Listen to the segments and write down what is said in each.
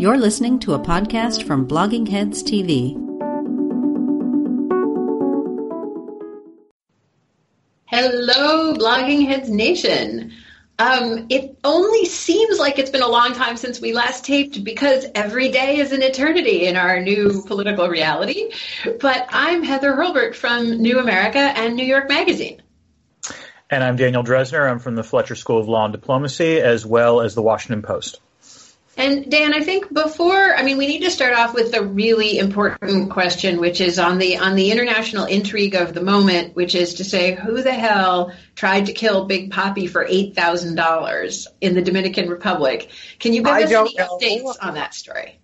You're listening to a podcast from Blogging Heads TV. Hello, Blogging Heads Nation. Um, it only seems like it's been a long time since we last taped because every day is an eternity in our new political reality. But I'm Heather Hurlburt from New America and New York Magazine. And I'm Daniel Drezner. I'm from the Fletcher School of Law and Diplomacy, as well as the Washington Post. And Dan, I think before, I mean, we need to start off with the really important question, which is on the on the international intrigue of the moment, which is to say, who the hell tried to kill Big Papi for eight thousand dollars in the Dominican Republic? Can you give I us any know. updates on that story?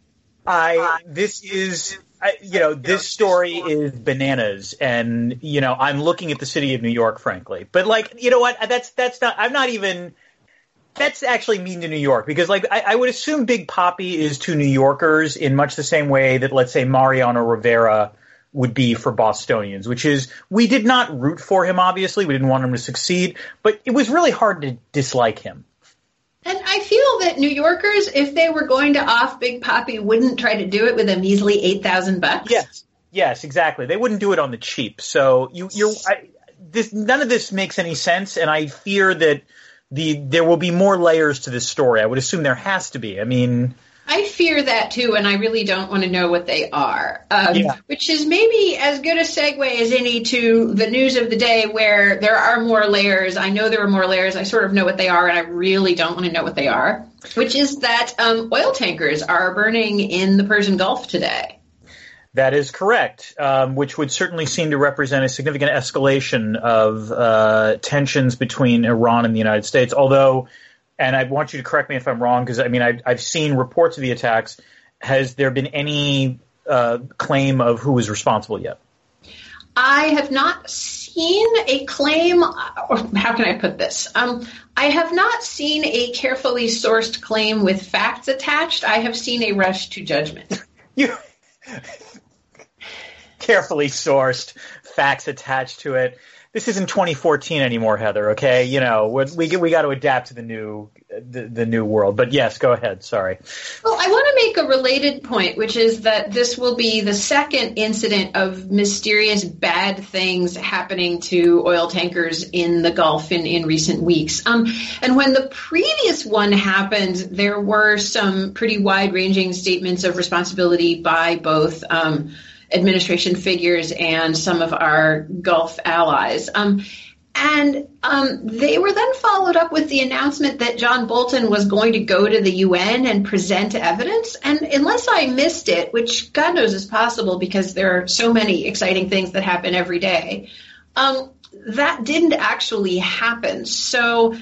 I this is I, you know this story is bananas, and you know I'm looking at the city of New York, frankly. But like you know what? That's that's not. I'm not even. That's actually mean to New York because like I, I would assume Big Papi is to New Yorkers in much the same way that let's say Mariano Rivera would be for Bostonians, which is we did not root for him. Obviously, we didn't want him to succeed, but it was really hard to dislike him. And I feel that New Yorkers, if they were going to off Big Papi, wouldn't try to do it with a measly eight thousand bucks. Yes, yes, exactly. They wouldn't do it on the cheap. So you, you're, I, this, none of this makes any sense, and I fear that the there will be more layers to this story. I would assume there has to be. I mean, I fear that too, and I really don't want to know what they are. Um, Yeah. Which is maybe as good a segue as any to the news of the day, where there are more layers. I know there are more layers. I sort of know what they are, and I really don't want to know what they are. Which is that um, oil tankers are burning in the Persian Gulf today. That is correct, um, which would certainly seem to represent a significant escalation of uh, tensions between Iran and the United States. Although, and I want you to correct me if I'm wrong, because I mean I've, I've seen reports of the attacks. Has there been any uh, claim of who is responsible yet? I have not seen a claim, or how can I put this? Um, I have not seen a carefully sourced claim with facts attached. I have seen a rush to judgment. you carefully sourced facts attached to it. This isn't 2014 anymore, Heather. Okay, you know we we, got to adapt to the new the, the new world. But yes, go ahead. Sorry. Well, I want to make a related point, which is that this will be the second incident of mysterious bad things happening to oil tankers in the Gulf in, in recent weeks. Um, and when the previous one happened, there were some pretty wide ranging statements of responsibility by both. Um, administration figures and some of our Gulf allies. Um, and um, they were then followed up with the announcement that John Bolton was going to go to the UN and present evidence. And unless I missed it, which God knows is possible because there are so many exciting things that happen every day, um, that didn't actually happen. So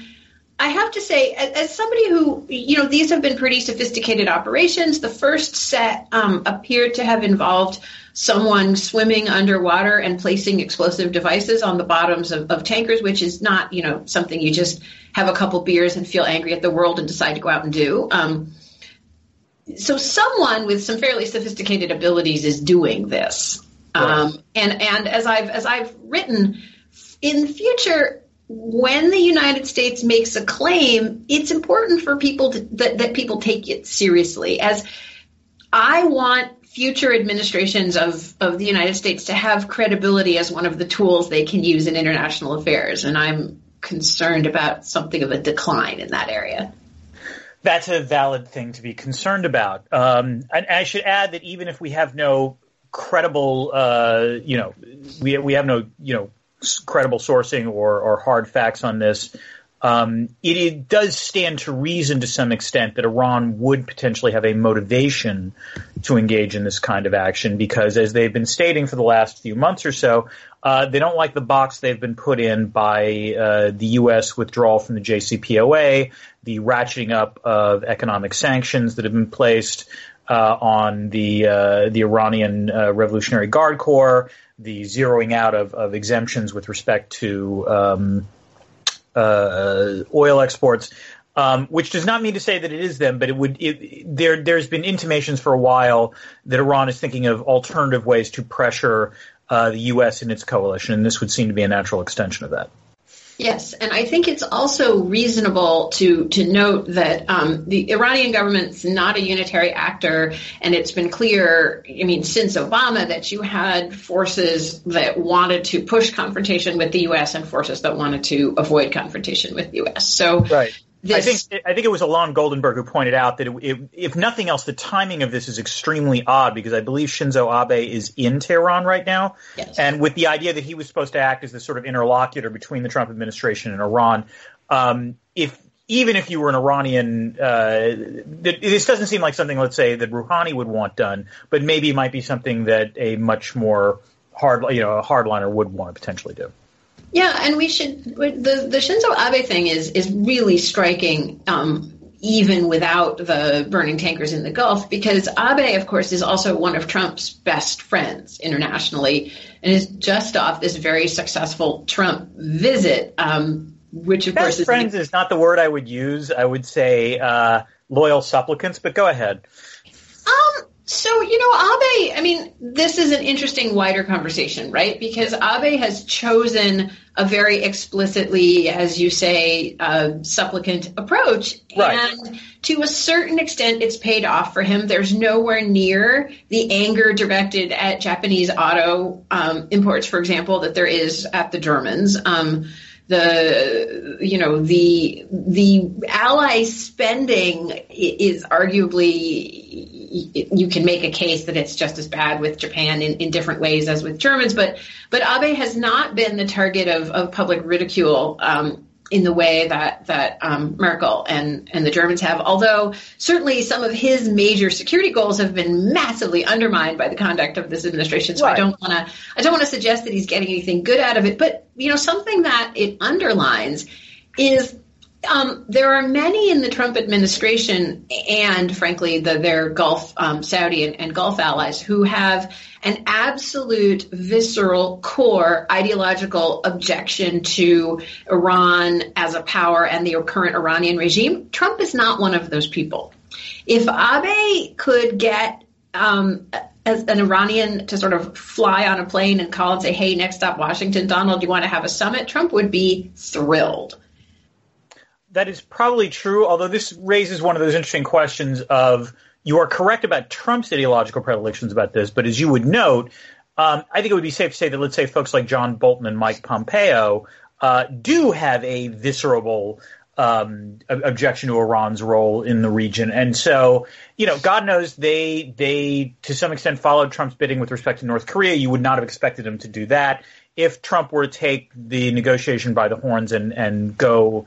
I have to say, as, somebody who, you know, these have been pretty sophisticated operations. The first set um, appeared to have involved someone swimming underwater and placing explosive devices on the bottoms of, of tankers, which is not, you know, something you just have a couple beers and feel angry at the world and decide to go out and do. Um, so someone with some fairly sophisticated abilities is doing this. Um, and and as I've as I've written, in the future, when the United States makes a claim, it's important for people to, that that people take it seriously. As I want future administrations of, of the United States to have credibility as one of the tools they can use in international affairs, and I'm concerned about something of a decline in that area. That's a valid thing to be concerned about. Um, and I should add that even if we have no credible, uh, you know, we we have no, you know, credible sourcing or, or hard facts on this, um, it, it does stand to reason to some extent that Iran would potentially have a motivation to engage in this kind of action because, as they've been stating for the last few months or so, uh, they don't like the box they've been put in by uh, the U.S. withdrawal from the JCPOA, the ratcheting up of economic sanctions that have been placed uh, on the uh, the Iranian uh, Revolutionary Guard Corps, the zeroing out of, of exemptions with respect to um, uh, oil exports. Um, which does not mean to say that it is them, but it would. It, there, there's been intimations for a while that Iran is thinking of alternative ways to pressure uh, the U.S. and its coalition, and this would seem to be a natural extension of that. Yes, and I think it's also reasonable to to note that um, the Iranian government's not a unitary actor, and it's been clear, I mean, since Obama, that you had forces that wanted to push confrontation with the U.S. and forces that wanted to avoid confrontation with the U.S. So right. This, I think I think it was Ilan Goldenberg who pointed out that it, it, if nothing else, the timing of this is extremely odd because I believe Shinzo Abe is in Tehran right now, yes. and with the idea that he was supposed to act as the sort of interlocutor between the Trump administration and Iran, um, if even if you were an Iranian, uh, this doesn't seem like something, let's say, that Rouhani would want done, but maybe it might be something that a much more hard, you know, a hardliner would want to potentially do. Yeah, and we should the the Shinzo Abe thing is is really striking. Um, even without the burning tankers in the Gulf, because Abe, of course, is also one of Trump's best friends internationally, and is just off this very successful Trump visit, um, which of best course is friends is not the word I would use. I would say uh, loyal supplicants, but go ahead. Um, so, you know, Abe, I mean, this is an interesting wider conversation, right? Because Abe has chosen a very explicitly, as you say, uh, supplicant approach. Right. And to a certain extent, it's paid off for him. There's nowhere near the anger directed at Japanese auto um, imports, for example, that there is at the Germans. Um, the you know the the ally spending is arguably you can make a case that it's just as bad with Japan in, in different ways as with Germans, but but Abe has not been the target of, of public ridicule um, in the way that that um, Merkel and and the Germans have. Although certainly some of his major security goals have been massively undermined by the conduct of this administration. So right. I don't want to I don't want to suggest that he's getting anything good out of it. But you know something that it underlines is um, there are many in the Trump administration and, frankly, the, their Gulf, um, Saudi and, and, Gulf allies who have an absolute visceral core ideological objection to Iran as a power and the current Iranian regime. Trump is not one of those people. If Abe could get um, as an Iranian to sort of fly on a plane and call and say, hey, next stop Washington, Donald, you want to have a summit? Trump would be thrilled that is probably true, although this raises one of those interesting questions of you are correct about Trump's ideological predilections about this, but as you would note, um, I think it would be safe to say that let's say folks like John Bolton and Mike Pompeo uh, do have a visceral um, objection to Iran's role in the region, and so you know, God knows they they to some extent followed Trump's bidding with respect to North Korea. You would not have expected him to do that if Trump were to take the negotiation by the horns and and go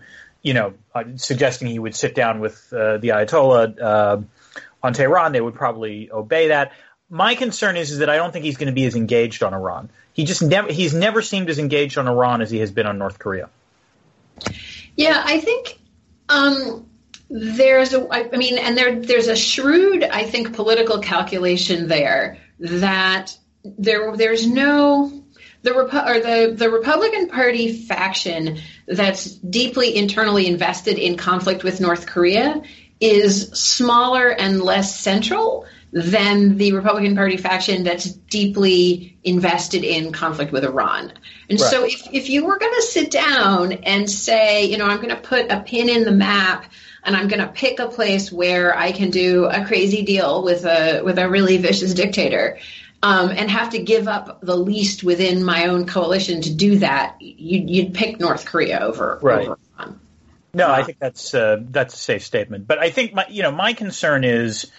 you know, uh, suggesting he would sit down with uh, the Ayatollah uh, on Tehran, they would probably obey that. My concern is, is that I don't think he's going to be as engaged on Iran. He just never he's never seemed as engaged on Iran as he has been on North Korea. Yeah, I think um, there's a I mean, and there there's a shrewd, I think, political calculation there that there there's no the Repu- or the the Republican Party faction that's deeply internally invested in conflict with North Korea is smaller and less central than the Republican Party faction that's deeply invested in conflict with Iran. And right. so if, if you were going to sit down and say, you know, I'm going to put a pin in the map and I'm going to pick a place where I can do a crazy deal with a with a really vicious dictator, um, and have to give up the least within my own coalition to do that, you'd, you'd pick North Korea over. Right. Over no, I think that's uh, that's a safe statement. But I think my you know my concern is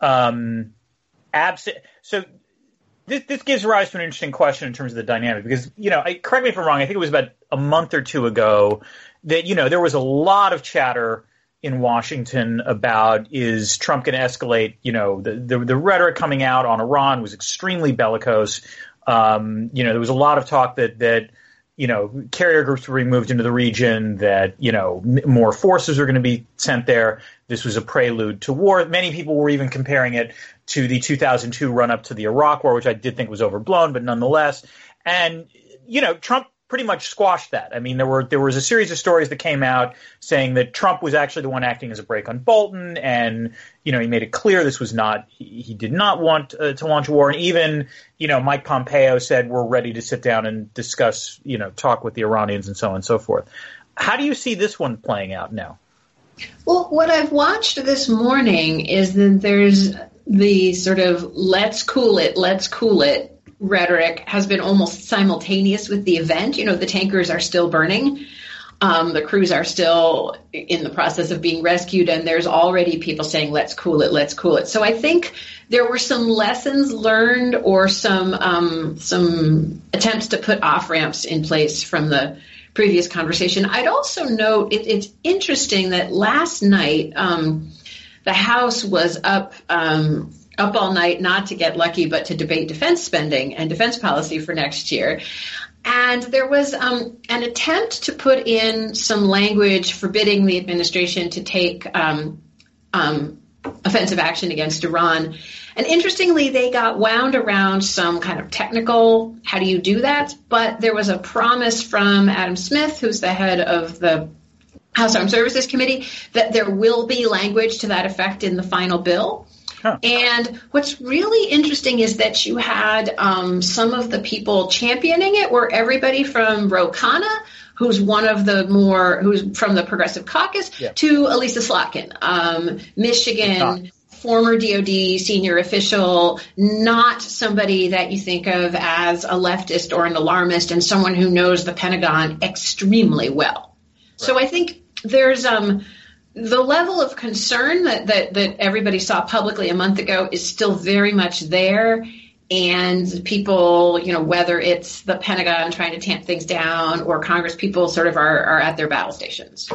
um, absent. So this this gives rise to an interesting question in terms of the dynamic because you know I, correct me if I'm wrong. I think it was about a month or two ago that you know there was a lot of chatter in Washington about is Trump going to escalate? You know, the, the, the rhetoric coming out on Iran was extremely bellicose. Um, you know, there was a lot of talk that that you know carrier groups were being moved into the region, that you know m- more forces are going to be sent there. This was a prelude to war. Many people were even comparing it to the 2002 run up to the Iraq War, which I did think was overblown, but nonetheless. And you know, Trump pretty much squashed that. I mean, there were there was a series of stories that came out saying that Trump was actually the one acting as a brake on Bolton, and you know he made it clear this was not he, he did not want uh, to launch a war, and even you know Mike Pompeo said we're ready to sit down and discuss you know talk with the Iranians and so on and so forth. How do you see this one playing out now? Well, what I've watched this morning is that there's the sort of let's cool it, let's cool it rhetoric has been almost simultaneous with the event. You know, the tankers are still burning. Um, the crews are still in the process of being rescued, and there's already people saying, let's cool it, let's cool it. So I think there were some lessons learned or some, um, some attempts to put off ramps in place from the previous conversation. I'd also note it, it's interesting that last night um, the House was up um, up all night not to get lucky, but to debate defense spending and defense policy for next year. And there was um, an attempt to put in some language forbidding the administration to take um, um, offensive action against Iran. And interestingly, they got wound around some kind of technical how do you do that? But there was a promise from Adam Smith, who's the head of the House Armed Services Committee, that there will be language to that effect in the final bill. Huh. And what's really interesting is that you had um, some of the people championing it were everybody from Ro Khanna, who's one of the more, who's from the Progressive Caucus, yeah. to Elissa Slotkin, um, Michigan. Former DoD senior official, not somebody that you think of as a leftist or an alarmist, and someone who knows the Pentagon extremely well. Right. So I think there's um, the level of concern that, that, that everybody saw publicly a month ago is still very much there. And people, you know, whether it's the Pentagon trying to tamp things down or Congress people sort of are, are at their battle stations.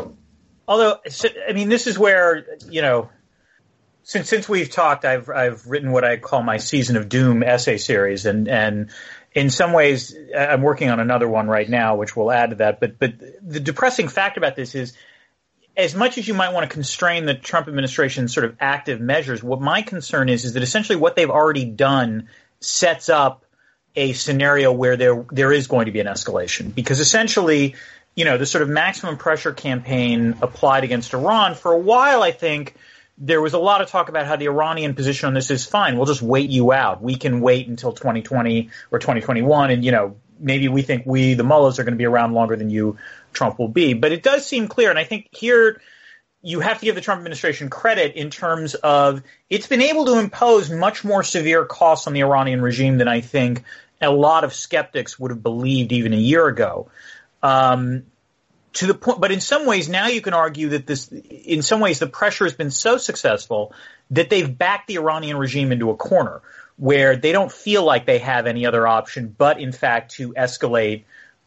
Although, I mean, this is where, you know, since since we've talked, I've I've written what I call my season of doom essay series, and and in some ways, I'm working on another one right now, which will add to that. But but the depressing fact about this is as much as you might want to constrain the Trump administration's sort of active measures, what my concern is is that essentially what they've already done sets up a scenario where there there is going to be an escalation because essentially, you know, the sort of maximum pressure campaign applied against Iran for a while, I think there was a lot of talk about how the Iranian position on this is fine. We'll just wait you out. We can wait until 2020 or 2021 and you know, maybe we think we the mullahs are going to be around longer than you Trump will be. But it does seem clear, and I think here you have to give the Trump administration credit in terms of it's been able to impose much more severe costs on the Iranian regime than I think a lot of skeptics would have believed even a year ago. Um, to the point, but in some ways now you can argue that this, in some ways, the pressure has been so successful that they've backed the Iranian regime into a corner where they don't feel like they have any other option but, in fact, to escalate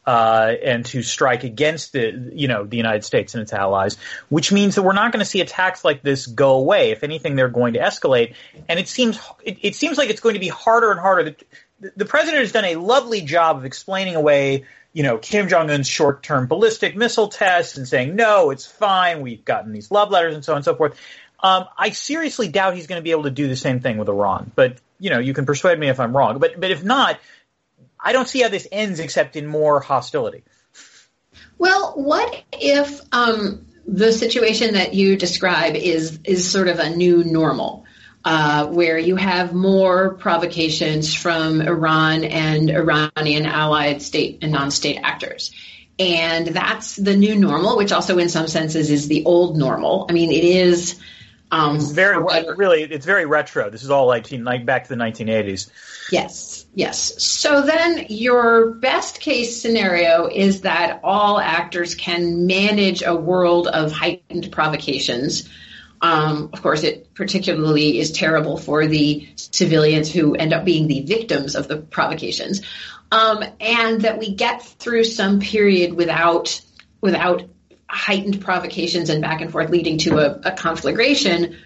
uh, and to strike against the you know the United States and its allies, which means that we're not going to see attacks like this go away. If anything, they're going to escalate, and it seems it, it seems like it's going to be harder and harder. The, the president has done a lovely job of explaining away you know, Kim Jong Un's short term ballistic missile tests and saying, no, it's fine. We've gotten these love letters and so on and so forth. Um, I seriously doubt he's going to be able to do the same thing with Iran. But, you know, you can persuade me if I'm wrong. But, but if not, I don't see how this ends except in more hostility. Well, what if um, the situation that you describe is is sort of a new normal, uh, where you have more provocations from Iran and Iranian allied state and non-state actors? And that's the new normal, which also, in some senses, is the old normal. I mean, it is. Um, it's very really, it's very retro. This is all like, like back to the 1980s. Yes, yes. So then your best case scenario is that all actors can manage a world of heightened provocations. Um, of course, it particularly is terrible for the civilians who end up being the victims of the provocations, um, and that we get through some period without without heightened provocations and back and forth leading to a, a conflagration,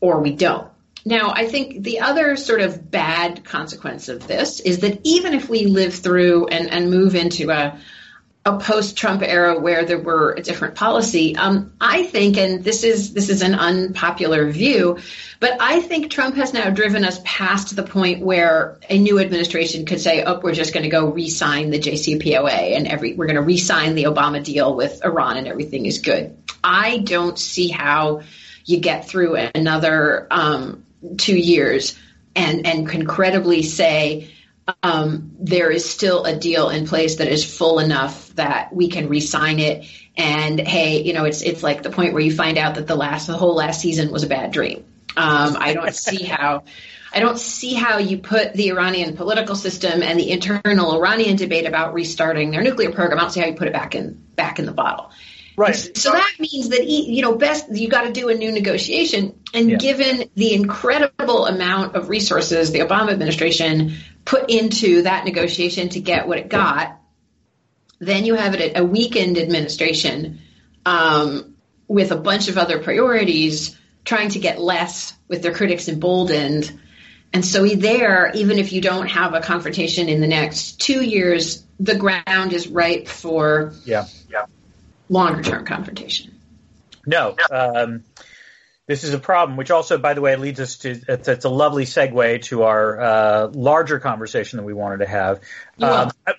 or we don't. Now, I think the other sort of bad consequence of this is that even if we live through and, and move into a, a post-Trump era where there were a different policy. Um, I think, and this is this is an unpopular view, but I think Trump has now driven us past the point where a new administration could say, "Oh, we're just going to go re-sign the JCPOA and every we're going to re-sign the Obama deal with Iran and everything is good." I don't see how you get through another um, two years and and can credibly say um, there is still a deal in place that is full enough that we can re-sign it. And hey, you know, it's it's like the point where you find out that the last the whole last season was a bad dream. Um, I don't see how. I don't see how you put the Iranian political system and the internal Iranian debate about restarting their nuclear program. I don't see how you put it back in back in the bottle. Right. So that means that you know best you got to do a new negotiation. And Yeah. given the incredible amount of resources the Obama administration put into that negotiation to get what it got, then you have a weakened administration um, with a bunch of other priorities trying to get less with their critics emboldened. And so there, even if you don't have a confrontation in the next two years, the ground is ripe for Yeah. Yeah. longer term confrontation. No. Um, this is a problem, which also, by the way, leads us to it's, it's a lovely segue to our uh, larger conversation that we wanted to have. Um, I,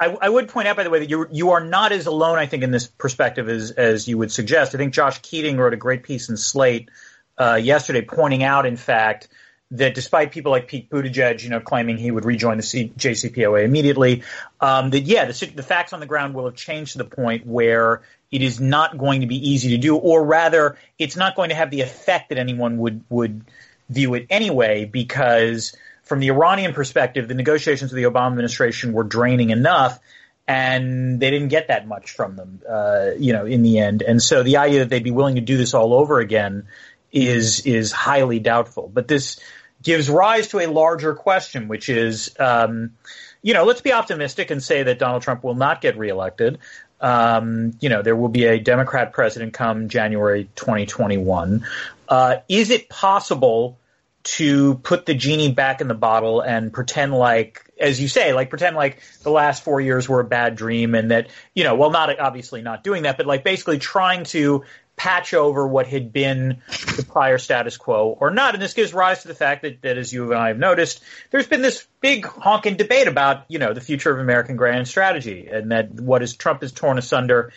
I, I would point out, by the way, that you you are not as alone, I think, in this perspective as as you would suggest. I think Josh Keating wrote a great piece in Slate uh, yesterday, pointing out, in fact, that despite people like Pete Buttigieg, you know, claiming he would rejoin the C- JCPOA immediately, um, that yeah, the, the facts on the ground will have changed to the point where it is not going to be easy to do, or rather, it's not going to have the effect that anyone would would view it anyway, because from the Iranian perspective, the negotiations with the Obama administration were draining enough, and they didn't get that much from them, uh, you know, in the end. And so the idea that they'd be willing to do this all over again is is highly doubtful. But this gives rise to a larger question, which is, um, you know, let's be optimistic and say that Donald Trump will not get reelected. Um, you know, there will be a Democrat president come January 2021. Uh, is it possible to put the genie back in the bottle and pretend like, as you say, like pretend like the last four years were a bad dream and that, you know, well, not obviously not doing that, but like basically trying to patch over what had been the prior status quo or not. And this gives rise to the fact that, that as you and I have noticed, there's been this big honking debate about, you know, the future of American grand strategy and that what is Trump is torn asunder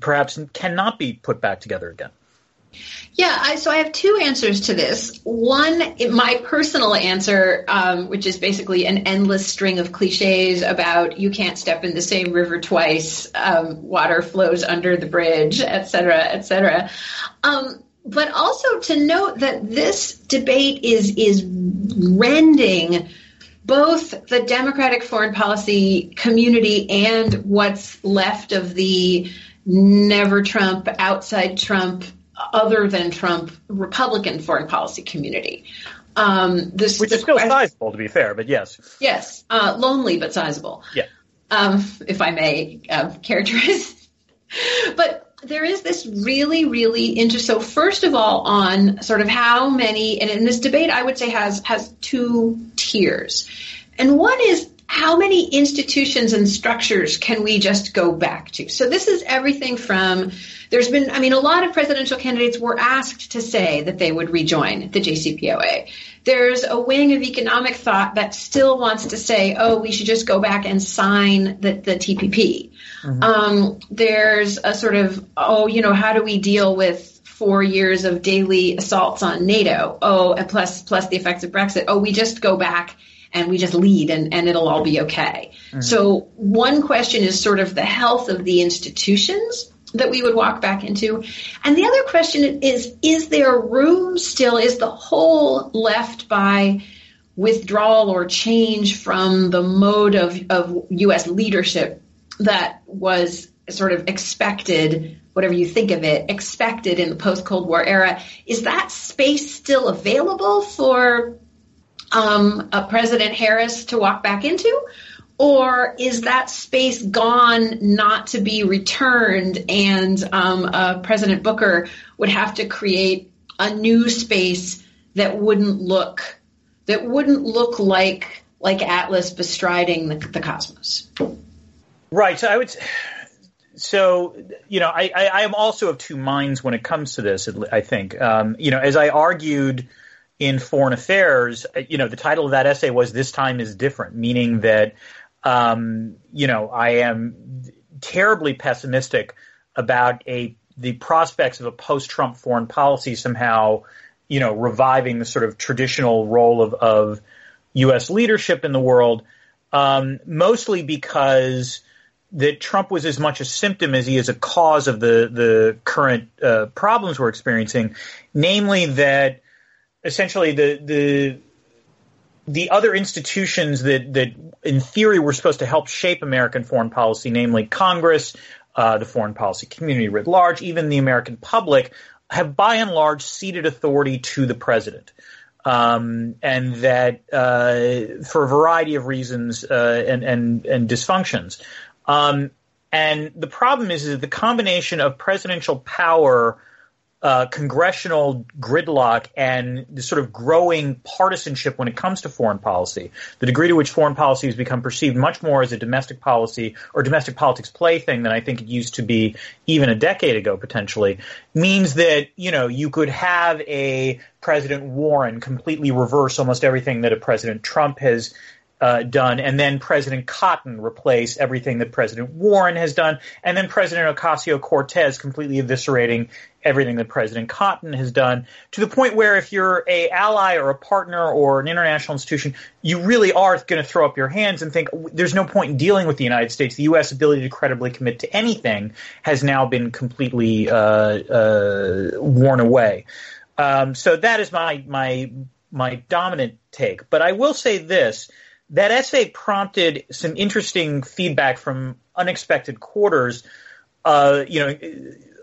perhaps cannot be put back together again. Yeah, I, so I have two answers to this. One, my personal answer, um, which is basically an endless string of cliches about you can't step in the same river twice, um, water flows under the bridge, et cetera, et cetera. Um, but also to note that this debate is is rending both the Democratic foreign policy community and what's left of the never Trump, outside Trump, other than Trump Republican foreign policy community. Um, this, Which is still sizable, to be fair, but yes. Yes, uh, lonely but sizable. Yeah. Um, if I may uh, characterize. but there is this really, really interesting. So first of all, on sort of how many, and in this debate, I would say has has two tiers, and one is how many institutions and structures can we just go back to? So this is everything from there's been, I mean, a lot of presidential candidates were asked to say that they would rejoin the JCPOA. There's a wing of economic thought that still wants to say, oh, we should just go back and sign the, the TPP. Mm-hmm. Um, there's a sort of, oh, you know, how do we deal with four years of daily assaults on NATO? Oh, and plus plus the effects of Brexit. Oh, we just go back and we just lead and, and it'll all be okay. Mm-hmm. So one question is sort of the health of the institutions that we would walk back into. And the other question is, is there room still, is the hole left by withdrawal or change from the mode of, of U.S. leadership that was sort of expected, whatever you think of it, expected in the post Cold War era? Is that space still available for um, President Harris to walk back into? Or is that space gone, not to be returned, and um, uh, President Booker would have to create a new space that wouldn't look that wouldn't look like like Atlas bestriding the, the cosmos? Right. So I would. so you know, I, I, I, am also of two minds when it comes to this. I think, um, you know, as I argued in Foreign Affairs, you know, the title of that essay was "This Time Is Different," meaning that, um, you know, I am terribly pessimistic about a the prospects of a post-Trump foreign policy somehow, you know, reviving the sort of traditional role of, of U.S. leadership in the world, um, mostly because that Trump was as much a symptom as he is a cause of the the current uh, problems we're experiencing, namely that essentially the the the other institutions that that in theory were supposed to help shape American foreign policy, namely Congress, uh, the foreign policy community writ large, even the American public, have by and large ceded authority to the president. Um, and that uh, for a variety of reasons uh, and, and, and dysfunctions. Um, and the problem is, is that the combination of presidential power uh, congressional gridlock and the sort of growing partisanship when it comes to foreign policy, the degree to which foreign policy has become perceived much more as a domestic policy or domestic politics plaything than I think it used to be even a decade ago potentially, means that, you know, you could have a President Warren completely reverse almost everything that a President Trump has uh, done, and then President Cotton replace everything that President Warren has done, and then President Ocasio Cortez completely eviscerating everything that President Cotton has done, to the point where if you're a ally or a partner or an international institution, you really are going to throw up your hands and think there's no point in dealing with the United States. The U.S. ability to credibly commit to anything has now been completely uh, uh, worn away. Um, so that is my my my dominant take. But I will say this that essay prompted some interesting feedback from unexpected quarters. Uh, you know,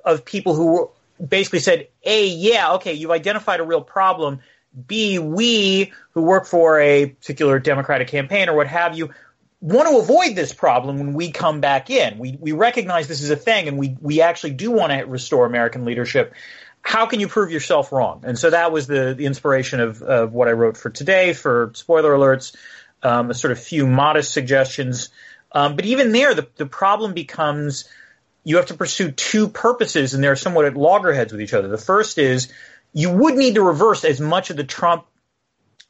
of people who basically said, A, yeah, okay, you've identified a real problem. B, we who work for a particular Democratic campaign or what have you want to avoid this problem when we come back in. We, we recognize this is a thing and we, we actually do want to restore American leadership. How can you prove yourself wrong? And so that was the, the inspiration of, of what I wrote for today for spoiler alerts um, a sort of few modest suggestions. Um, but even there, the, the problem becomes you have to pursue two purposes, and they're somewhat at loggerheads with each other. The first is you would need to reverse as much of the Trump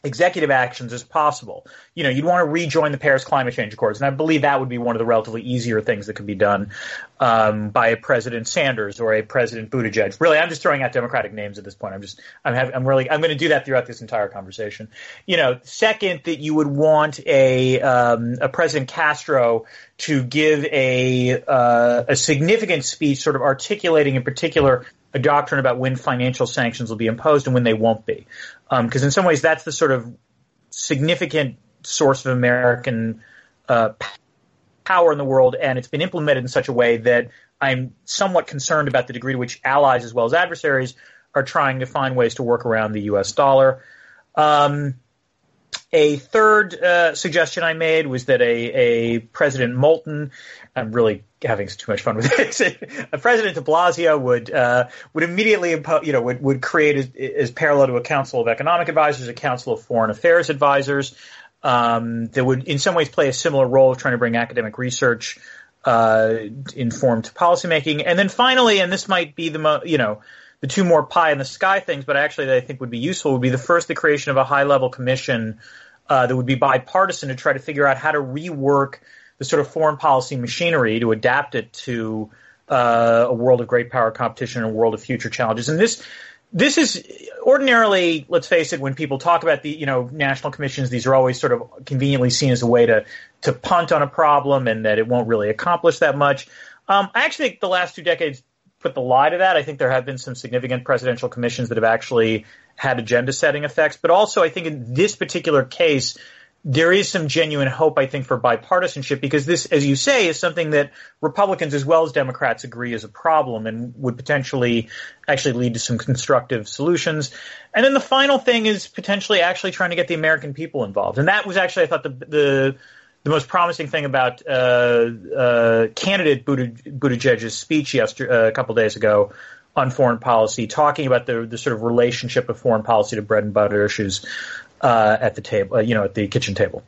executive actions as possible. You know, you'd want to rejoin the Paris Climate Change Accords, and I believe that would be one of the relatively easier things that could be done um, by a President Sanders or a President Buttigieg. Really, I'm just throwing out Democratic names at this point. I'm just, I'm, having, I'm really, I'm going to do that throughout this entire conversation. You know, second, that you would want a um, a President Castro to give a uh, a significant speech, sort of articulating in particular a doctrine about when financial sanctions will be imposed and when they won't be. Because um, in some ways, that's the sort of significant source of American uh, power in the world, and it's been implemented in such a way that I'm somewhat concerned about the degree to which allies as well as adversaries are trying to find ways to work around the U.S. dollar. Um, a third uh, suggestion I made was that a, a President Moulton, I'm really having too much fun with this, a President De Blasio would uh, would immediately impose, you know, would would create as, as, parallel to a Council of Economic Advisors, a Council of Foreign Affairs Advisors um, that would, in some ways, play a similar role of trying to bring academic research uh, informed policymaking. And then finally, and this might be the mo- you know the two more pie in the sky things, but actually that I think would be useful would be the first the creation of a high level commission uh, that would be bipartisan to try to figure out how to rework the sort of foreign policy machinery to adapt it to uh, a world of great power competition and a world of future challenges. And this this is ordinarily, let's face it, when people talk about the you know national commissions, these are always sort of conveniently seen as a way to to punt on a problem and that it won't really accomplish that much. Um, I actually think the last two decades put the lie to that. I think there have been some significant presidential commissions that have actually had agenda setting effects, but also I think in this particular case, there is some genuine hope, I think, for bipartisanship because this, as you say, is something that Republicans as well as Democrats agree is a problem and would potentially actually lead to some constructive solutions. And then the final thing is potentially actually trying to get the American people involved. And that was actually, I thought, the, the the most promising thing about uh, uh, candidate Buttigieg's speech yesterday, uh, a couple days ago on foreign policy, talking about the, the sort of relationship of foreign policy to bread and butter issues uh, at the table, uh, you know, at the kitchen table.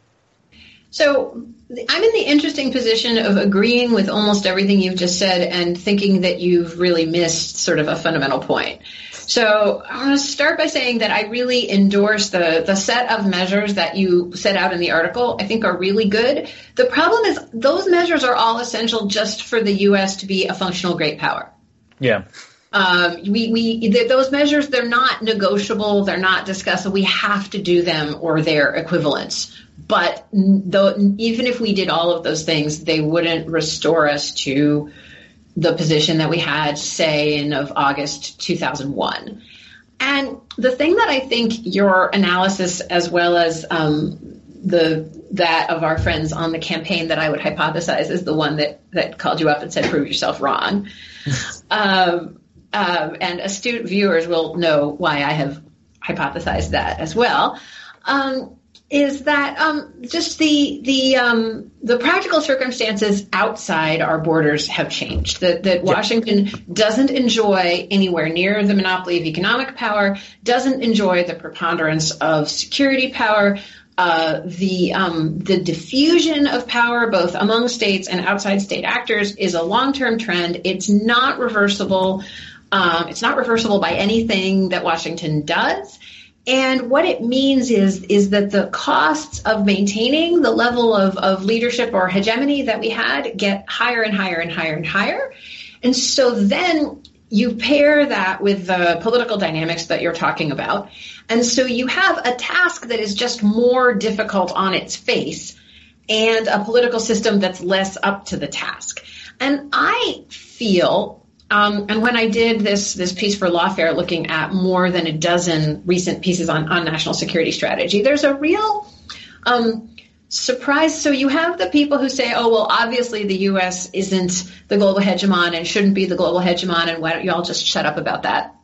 So I'm in the interesting position of agreeing with almost everything you've just said and thinking that you've really missed sort of a fundamental point. So I want to start by saying that I really endorse the, the set of measures that you set out in the article. I think are really good. The problem is those measures are all essential just for the U.S. to be a functional great power. Yeah. Um, we, we those measures they're not negotiable they're not discussable we have to do them or their equivalents but though, even if we did all of those things they wouldn't restore us to the position that we had say in of august 2001 and the thing that i think your analysis as well as um, the that of our friends on the campaign that i would hypothesize is the one that that called you up and said prove yourself wrong um, um, and astute viewers will know why I have hypothesized that as well. Um, is that um, just the the um, the practical circumstances outside our borders have changed? That that Washington doesn't enjoy anywhere near the monopoly of economic power, doesn't enjoy the preponderance of security power. Uh, the um, the diffusion of power both among states and outside state actors is a long term trend. It's not reversible. Um, it's not reversible by anything that Washington does. And what it means is, is that the costs of maintaining the level of, of leadership or hegemony that we had get higher and higher and higher and higher. And so then you pair that with the political dynamics that you're talking about. And so you have a task that is just more difficult on its face and a political system that's less up to the task. And I feel um, and when I did this this piece for Lawfare, looking at more than a dozen recent pieces on, on national security strategy, there's a real um, surprise. So you have the people who say, "Oh, well, obviously the U.S. isn't the global hegemon and shouldn't be the global hegemon, and why don't you all just shut up about that?"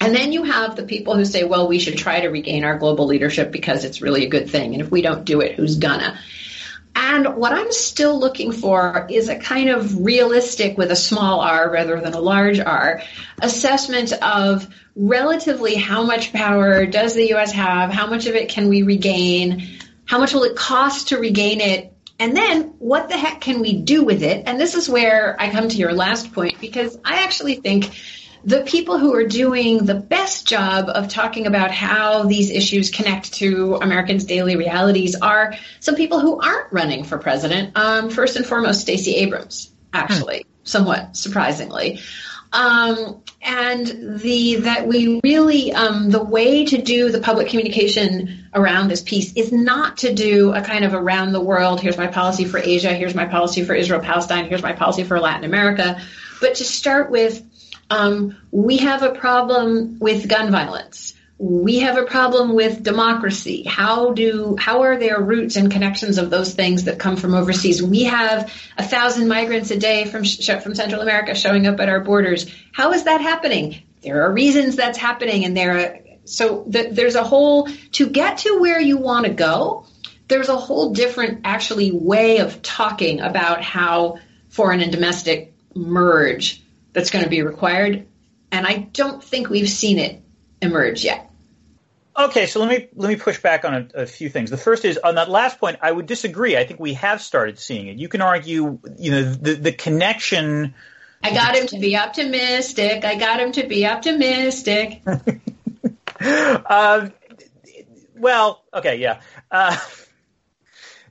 And then you have the people who say, "Well, we should try to regain our global leadership because it's really a good thing, and if we don't do it, who's gonna?" And what I'm still looking for is a kind of realistic, with a small r rather than a large r, assessment of relatively how much power does the US have, how much of it can we regain, how much will it cost to regain it, and then what the heck can we do with it? And this is where I come to your last point, because I actually think the people who are doing the best job of talking about how these issues connect to Americans' daily realities are some people who aren't running for president. Um, first and foremost, Stacey Abrams, actually, hmm. somewhat surprisingly. Um, and the that we really um, the way to do the public communication around this piece is not to do a kind of around the world. Here's my policy for Asia. Here's my policy for Israel Palestine. Here's my policy for Latin America. But to start with um, we have a problem with gun violence. We have a problem with democracy. How do how are there roots and connections of those things that come from overseas? We have a thousand migrants a day from from Central America showing up at our borders. How is that happening? There are reasons that's happening, and there are so the, there's a whole to get to where you want to go. There's a whole different actually way of talking about how foreign and domestic merge that's going to be required. And I don't think we've seen it emerge yet. Okay, so let me let me push back on a, a, few things. The first is on that last point. I would disagree. I think we have started seeing it. You can argue, you know, the the connection. I got him to be optimistic. I got him to be optimistic. uh, well, okay, yeah. Uh,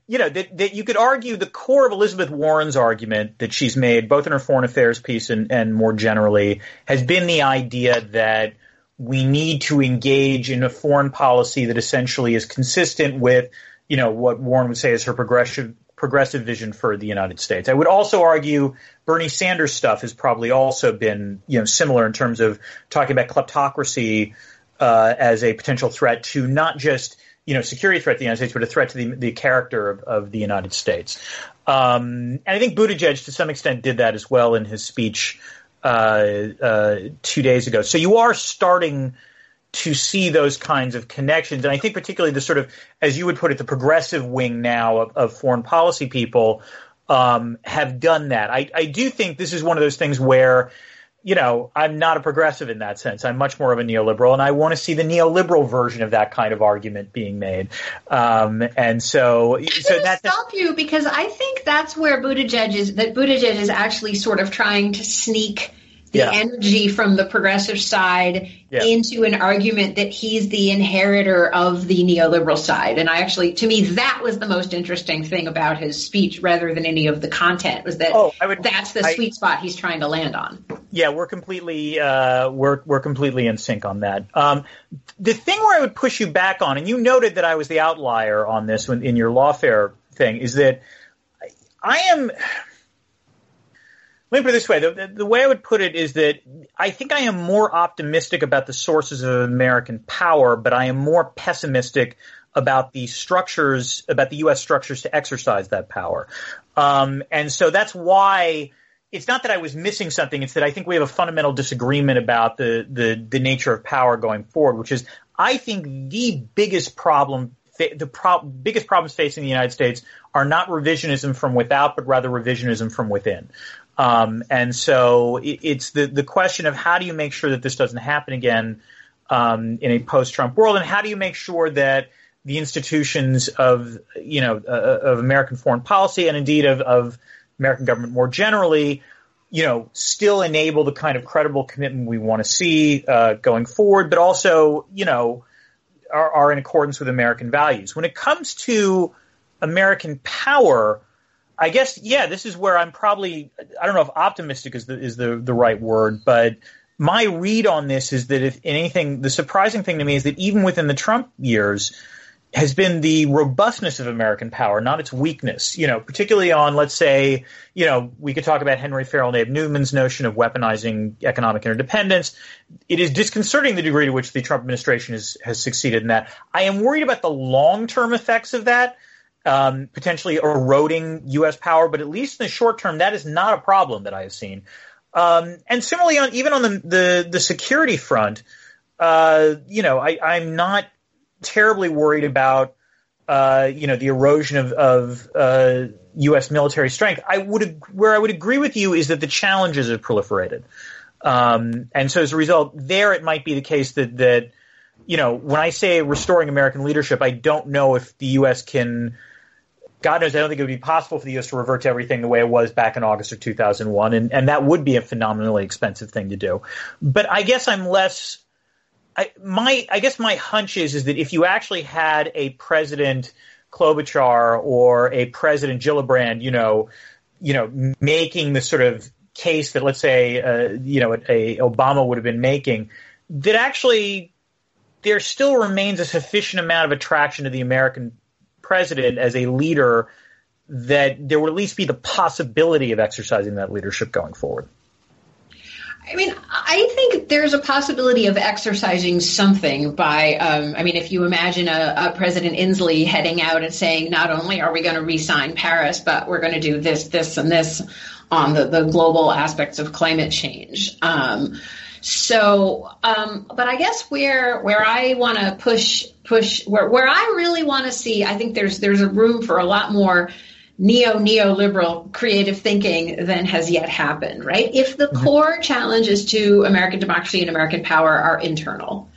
you know that, that you could argue the core of Elizabeth Warren's argument that she's made both in her foreign affairs piece and, and more generally has been the idea that we need to engage in a foreign policy that essentially is consistent with you know what Warren would say is her progressive progressive vision for the United States. I would also argue Bernie Sanders stuff has probably also been you know similar in terms of talking about kleptocracy uh, as a potential threat to not just you know, security threat to the United States, but a threat to the, the character of, of the United States. Um, and I think Buttigieg, to some extent, did that as well in his speech uh, uh, two days ago. So you are starting to see those kinds of connections, and I think particularly the sort of, as you would put it, the progressive wing now of, of foreign policy people um, have done that. I, I do think this is one of those things where you know, I'm not a progressive in that sense. I'm much more of a neoliberal, and I want to see the neoliberal version of that kind of argument being made. Um, and so, I'm so that stop you because I think that's where Buttigieg is. That Buttigieg is actually sort of trying to sneak the yeah. energy from the progressive side yeah. into an argument that he's the inheritor of the neoliberal side. And I actually, to me, that was the most interesting thing about his speech rather than any of the content was that oh, I would, that's the I, sweet spot he's trying to land on. Yeah, we're completely, uh, we're, we're completely in sync on that. Um, the thing where I would push you back on, and you noted that I was the outlier on this when, in your lawfare thing, is that I am, let me put it this way: the, the, way I would put it is that I think I am more optimistic about the sources of American power, but I am more pessimistic about the structures, about the U.S. structures to exercise that power. Um, and so that's why it's not that I was missing something; it's that I think we have a fundamental disagreement about the the, the nature of power going forward, which is I think the biggest problem the pro- biggest problems facing the United States are not revisionism from without, but rather revisionism from within. Um, and so it, it's the, the question of how do you make sure that this doesn't happen again um, in a post-Trump world, and how do you make sure that the institutions of you know uh, of American foreign policy and indeed of, of American government more generally, you know, still enable the kind of credible commitment we want to see uh, going forward, but also you know are, are in accordance with American values. When it comes to American power I guess yeah, this is where I'm probably I don't know if optimistic is the is the the right word, but my read on this is that if anything, the surprising thing to me is that even within the Trump years has been the robustness of American power, not its weakness. You know, particularly on, let's say, you know, we could talk about Henry Farrell and Abe Newman's notion of weaponizing economic interdependence. It is disconcerting the degree to which the Trump administration has, has succeeded in that. I am worried about the long term effects of that um, potentially eroding U.S. power, but at least in the short term, that is not a problem that I have seen. Um, and similarly, on even on the the, the security front, uh, you know, I, I'm not terribly worried about uh, you know the erosion of, of uh, U.S. military strength. I would where I would agree with you is that the challenges have proliferated, um, and so as a result, there it might be the case that that you know when I say restoring American leadership, I don't know if the U.S. can God knows I don't think it would be possible for the U.S. to revert to everything the way it was back in August of 2001, and, and that would be a phenomenally expensive thing to do. But I guess I'm less. I, my I guess my hunch is is that if you actually had a president Klobuchar or a president Gillibrand, you know, you know, making the sort of case that let's say uh, you know a, a Obama would have been making, that actually there still remains a sufficient amount of attraction to the American president as a leader that there would at least be the possibility of exercising that leadership going forward. I mean, I think there's a possibility of exercising something by, um, I mean, if you imagine a, a, President Inslee heading out and saying, not only are we going to re-sign Paris, but we're going to do this, this, and this on the, the global aspects of climate change. Um, so, um, but I guess where where I want to push push where where I really want to see, I think there's there's a room for a lot more neo neoliberal creative thinking than has yet happened. Right? If the mm-hmm. core challenges to American democracy and American power are internal,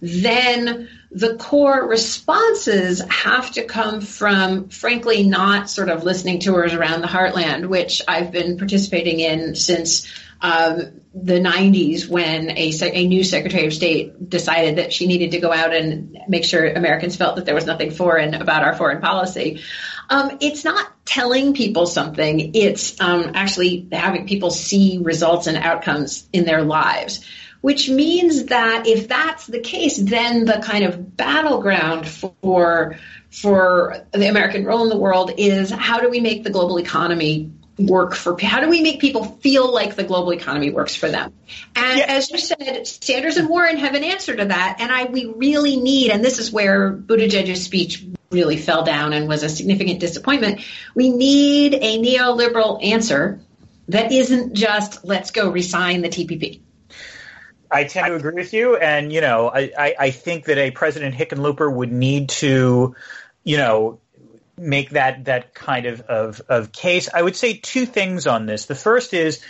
then the core responses have to come from, frankly, not sort of listening tours around the heartland, which I've been participating in since um, the 90s when a, a new Secretary of State decided that she needed to go out and make sure Americans felt that there was nothing foreign about our foreign policy. Um, it's not telling people something, it's um, actually having people see results and outcomes in their lives. Which means that if that's the case, then the kind of battleground for for the American role in the world is how do we make the global economy work for how do we make people feel like the global economy works for them? And as you said sanders and warren have an answer to that. And i we really need and this is where buttigieg's speech really fell down and was a significant disappointment. We need a neoliberal answer that isn't just let's go resign the tpp I tend to agree with you, and you know, I, I, I think that a President Hickenlooper would need to, you know, make that that kind of, of, of case. I would say two things on this. The first is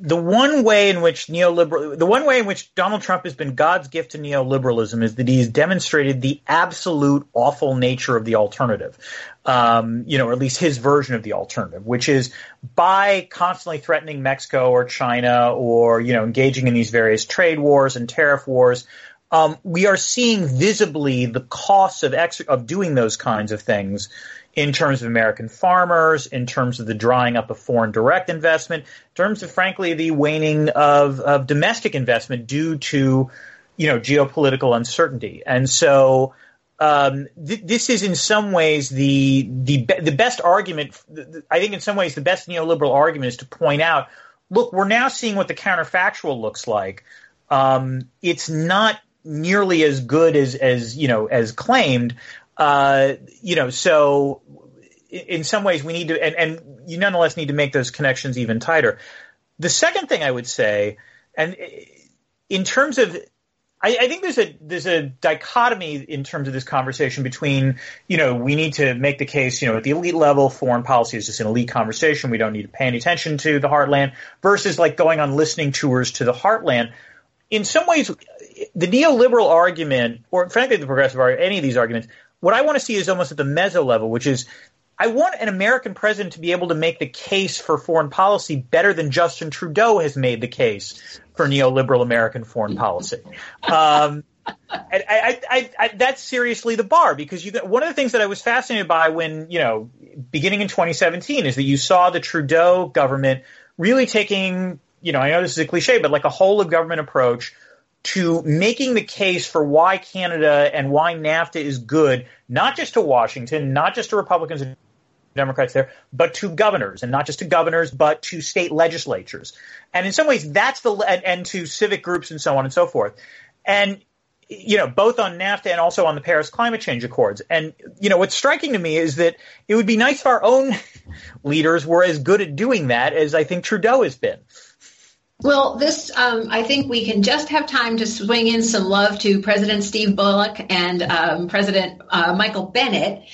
the one way in which neoliberal, the one way in which Donald Trump has been God's gift to neoliberalism is that he's demonstrated the absolute awful nature of the alternative. Um, you know, or at least his version of the alternative, which is by constantly threatening Mexico or China or, you know, engaging in these various trade wars and tariff wars, um, we are seeing visibly the costs of ex- of doing those kinds of things in terms of American farmers, in terms of the drying up of foreign direct investment, in terms of, frankly, the waning of, of domestic investment due to, you know, geopolitical uncertainty. And so, um, th- this is in some ways the the the best argument. I think in some ways the best neoliberal argument is to point out, look, we're now seeing what the counterfactual looks like. Um, it's not nearly as good as as you know as claimed. Uh, you know, so in some ways we need to, and, and you nonetheless need to make those connections even tighter. The second thing I would say, and in terms of I, I, think there's a there's a dichotomy in terms of this conversation between you know we need to make the case you know at the elite level foreign policy is just an elite conversation we don't need to pay any attention to the heartland versus like going on listening tours to the heartland. In some ways, the neoliberal argument, or frankly the progressive argument, any of these arguments, what I want to see is almost at the meso level, which is I want an American president to be able to make the case for foreign policy better than Justin Trudeau has made the case for neoliberal American foreign policy. Um, I, I, I, that's seriously the bar because you, one of the things that I was fascinated by when, you know, beginning in 2017 is that you saw the Trudeau government really taking, you know, I know this is a cliche, but like a whole of government approach to making the case for why Canada and why NAFTA is good, not just to Washington, not just to Republicans and Democrats there, but to governors, and not just to governors, but to state legislatures. And in some ways, that's the and, and to civic groups and so on and so forth. And you know, both on NAFTA and also on the Paris Climate Change Accords. And, you know, what's striking to me is that it would be nice if our own leaders were as good at doing that as I think Trudeau has been. Well, this, um, I think we can just have time to swing in some love to President Steve Bullock and um, President uh, Michael Bennet.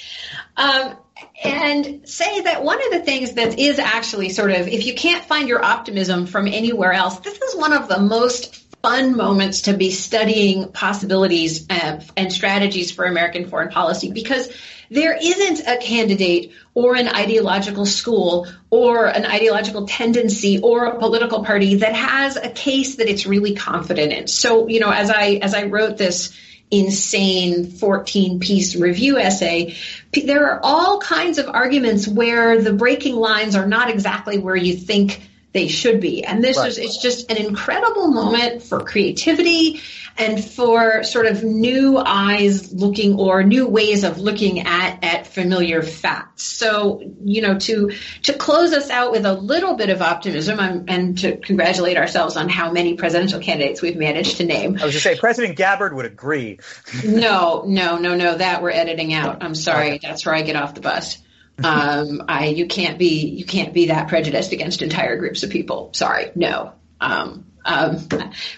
Um, and say that one of the things that is actually sort of, if you can't find your optimism from anywhere else, this is one of the most fun moments to be studying possibilities and, and strategies for American foreign policy because there isn't a candidate or an ideological school or an ideological tendency or a political party that has a case that it's really confident in. So, you know, as I as I wrote this insane 14 piece review essay, there are all kinds of arguments where the breaking lines are not exactly where you think they should be. And this right. is, it's just an incredible moment for creativity and for sort of new eyes looking or new ways of looking at, at familiar facts. So, you know, to, to close us out with a little bit of optimism and, and to congratulate ourselves on how many presidential candidates we've managed to name. I was to say President Gabbard would agree. no, no, no, no, that we're editing out. I'm sorry. Okay. That's where I get off the bus um, I you can't be you can't be that prejudiced against entire groups of people. Sorry, no. Um, um,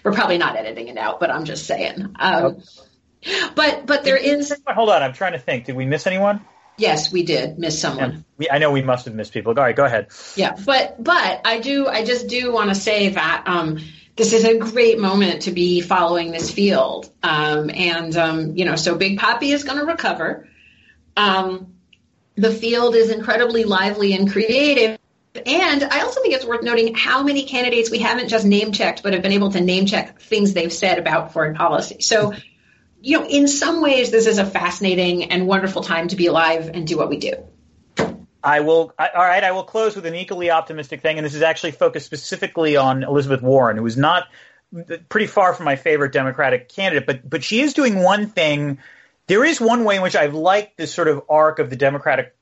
we're probably not editing it out, but I'm just saying. Um, but but there is. Hold on, I'm trying to think. Did we miss anyone? Yes, we did miss someone. We, I know we must have missed people. All right, go ahead. Yeah, but but I do I just do want to say that um, this is a great moment to be following this field, um, and um, you know, so Big Papi is going to recover. Um, the field is incredibly lively and creative. And I also think it's worth noting how many candidates we haven't just name checked, but have been able to name check things they've said about foreign policy. So, you know, in some ways, this is a fascinating and wonderful time to be alive and do what we do. I will. I, all right, I will close with an equally optimistic thing, and this is actually focused specifically on Elizabeth Warren, who is not pretty far from my favorite Democratic candidate, but but she is doing one thing there is one way in which I've liked this sort of arc of the Democratic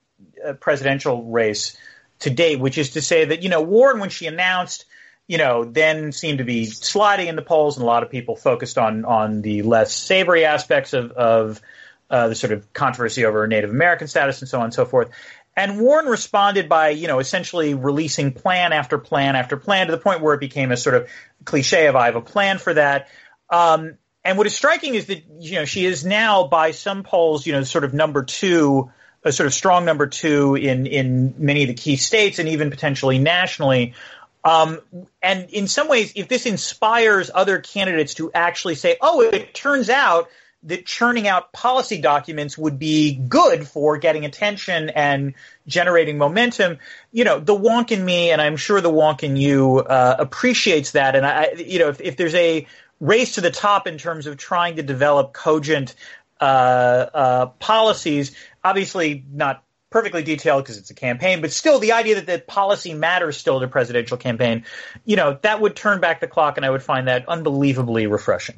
uh, presidential race to date, which is to say that, you know, Warren, when she announced, you know, then seemed to be sliding in the polls, and a lot of people focused on on the less savory aspects of, of uh, the sort of controversy over Native American status and so on and so forth. And Warren responded by, you know, essentially releasing plan after plan after plan to the point where it became a sort of cliche of I have a plan for that. Um, and what is striking is that you know she is now by some polls you know sort of number two a sort of strong number two in in many of the key states and even potentially nationally Um, and in some ways, if this inspires other candidates to actually say, oh, it turns out that churning out policy documents would be good for getting attention and generating momentum. You know, the wonk in me, and I'm sure the wonk in you uh, appreciates that. And I, you know, if, if, there's a race to the top in terms of trying to develop cogent uh, uh, policies, obviously not perfectly detailed because it's a campaign, but still the idea that the policy matters still to presidential campaign, you know, that would turn back the clock, and I would find that unbelievably refreshing.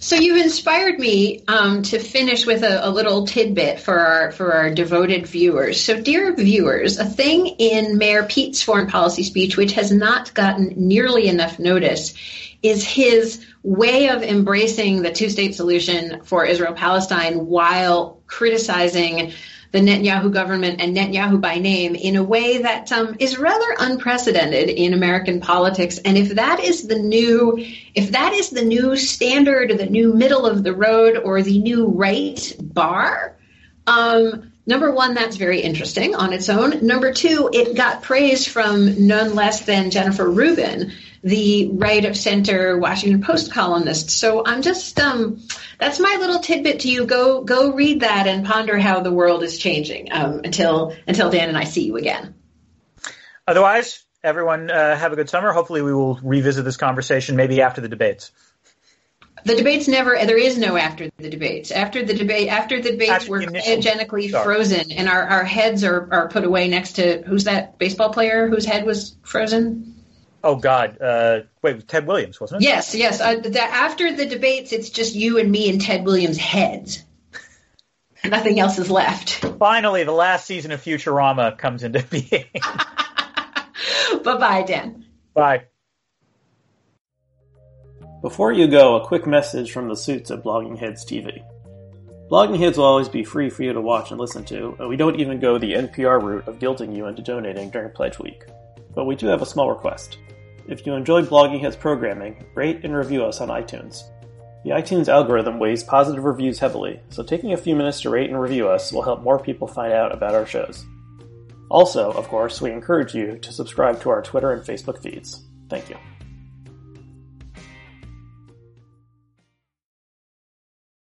So you've inspired me um, to finish with a, a, little tidbit for our for our devoted viewers. So, dear viewers, a thing in Mayor Pete's foreign policy speech which has not gotten nearly enough notice is his way of embracing the two-state solution for Israel-Palestine while criticizing the Netanyahu government and Netanyahu by name in a way that um, is rather unprecedented in American politics. And if that is the new, if that is the new standard, the new middle of the road, or the new right bar, um, number one, that's very interesting on its own. Number two, it got praise from none less than Jennifer Rubin the right of center Washington Post columnist. So I'm just um, that's my little tidbit to you. Go go read that and ponder how the world is changing um, until until Dan and I see you again. Otherwise, everyone uh, have a good summer. Hopefully, we will revisit this conversation maybe after the debates. The debates never. There is no after the debates. After the debate, after the debates after were cryogenically frozen, and our, our heads are, are put away next to who's that baseball player whose head was frozen? Oh God! Uh, wait, Ted Williams wasn't it? Yes, yes. Uh, the, after the debates, it's just you and me and Ted Williams' heads. Nothing else is left. Finally, the last season of Futurama comes into being. bye bye, Dan. Bye. Before you go, a quick message from the suits at Blogging Heads TV. Blogging Heads will always be free for you to watch and listen to, and we don't even go the NPR route of guilting you into donating during Pledge Week. But we do have a small request. If you enjoy Blogging Heads programming, rate and review us on iTunes. The iTunes algorithm weighs positive reviews heavily, so taking a few minutes to rate and review us will help more people find out about our shows. Also, of course, we encourage you to subscribe to our Twitter and Facebook feeds. Thank you.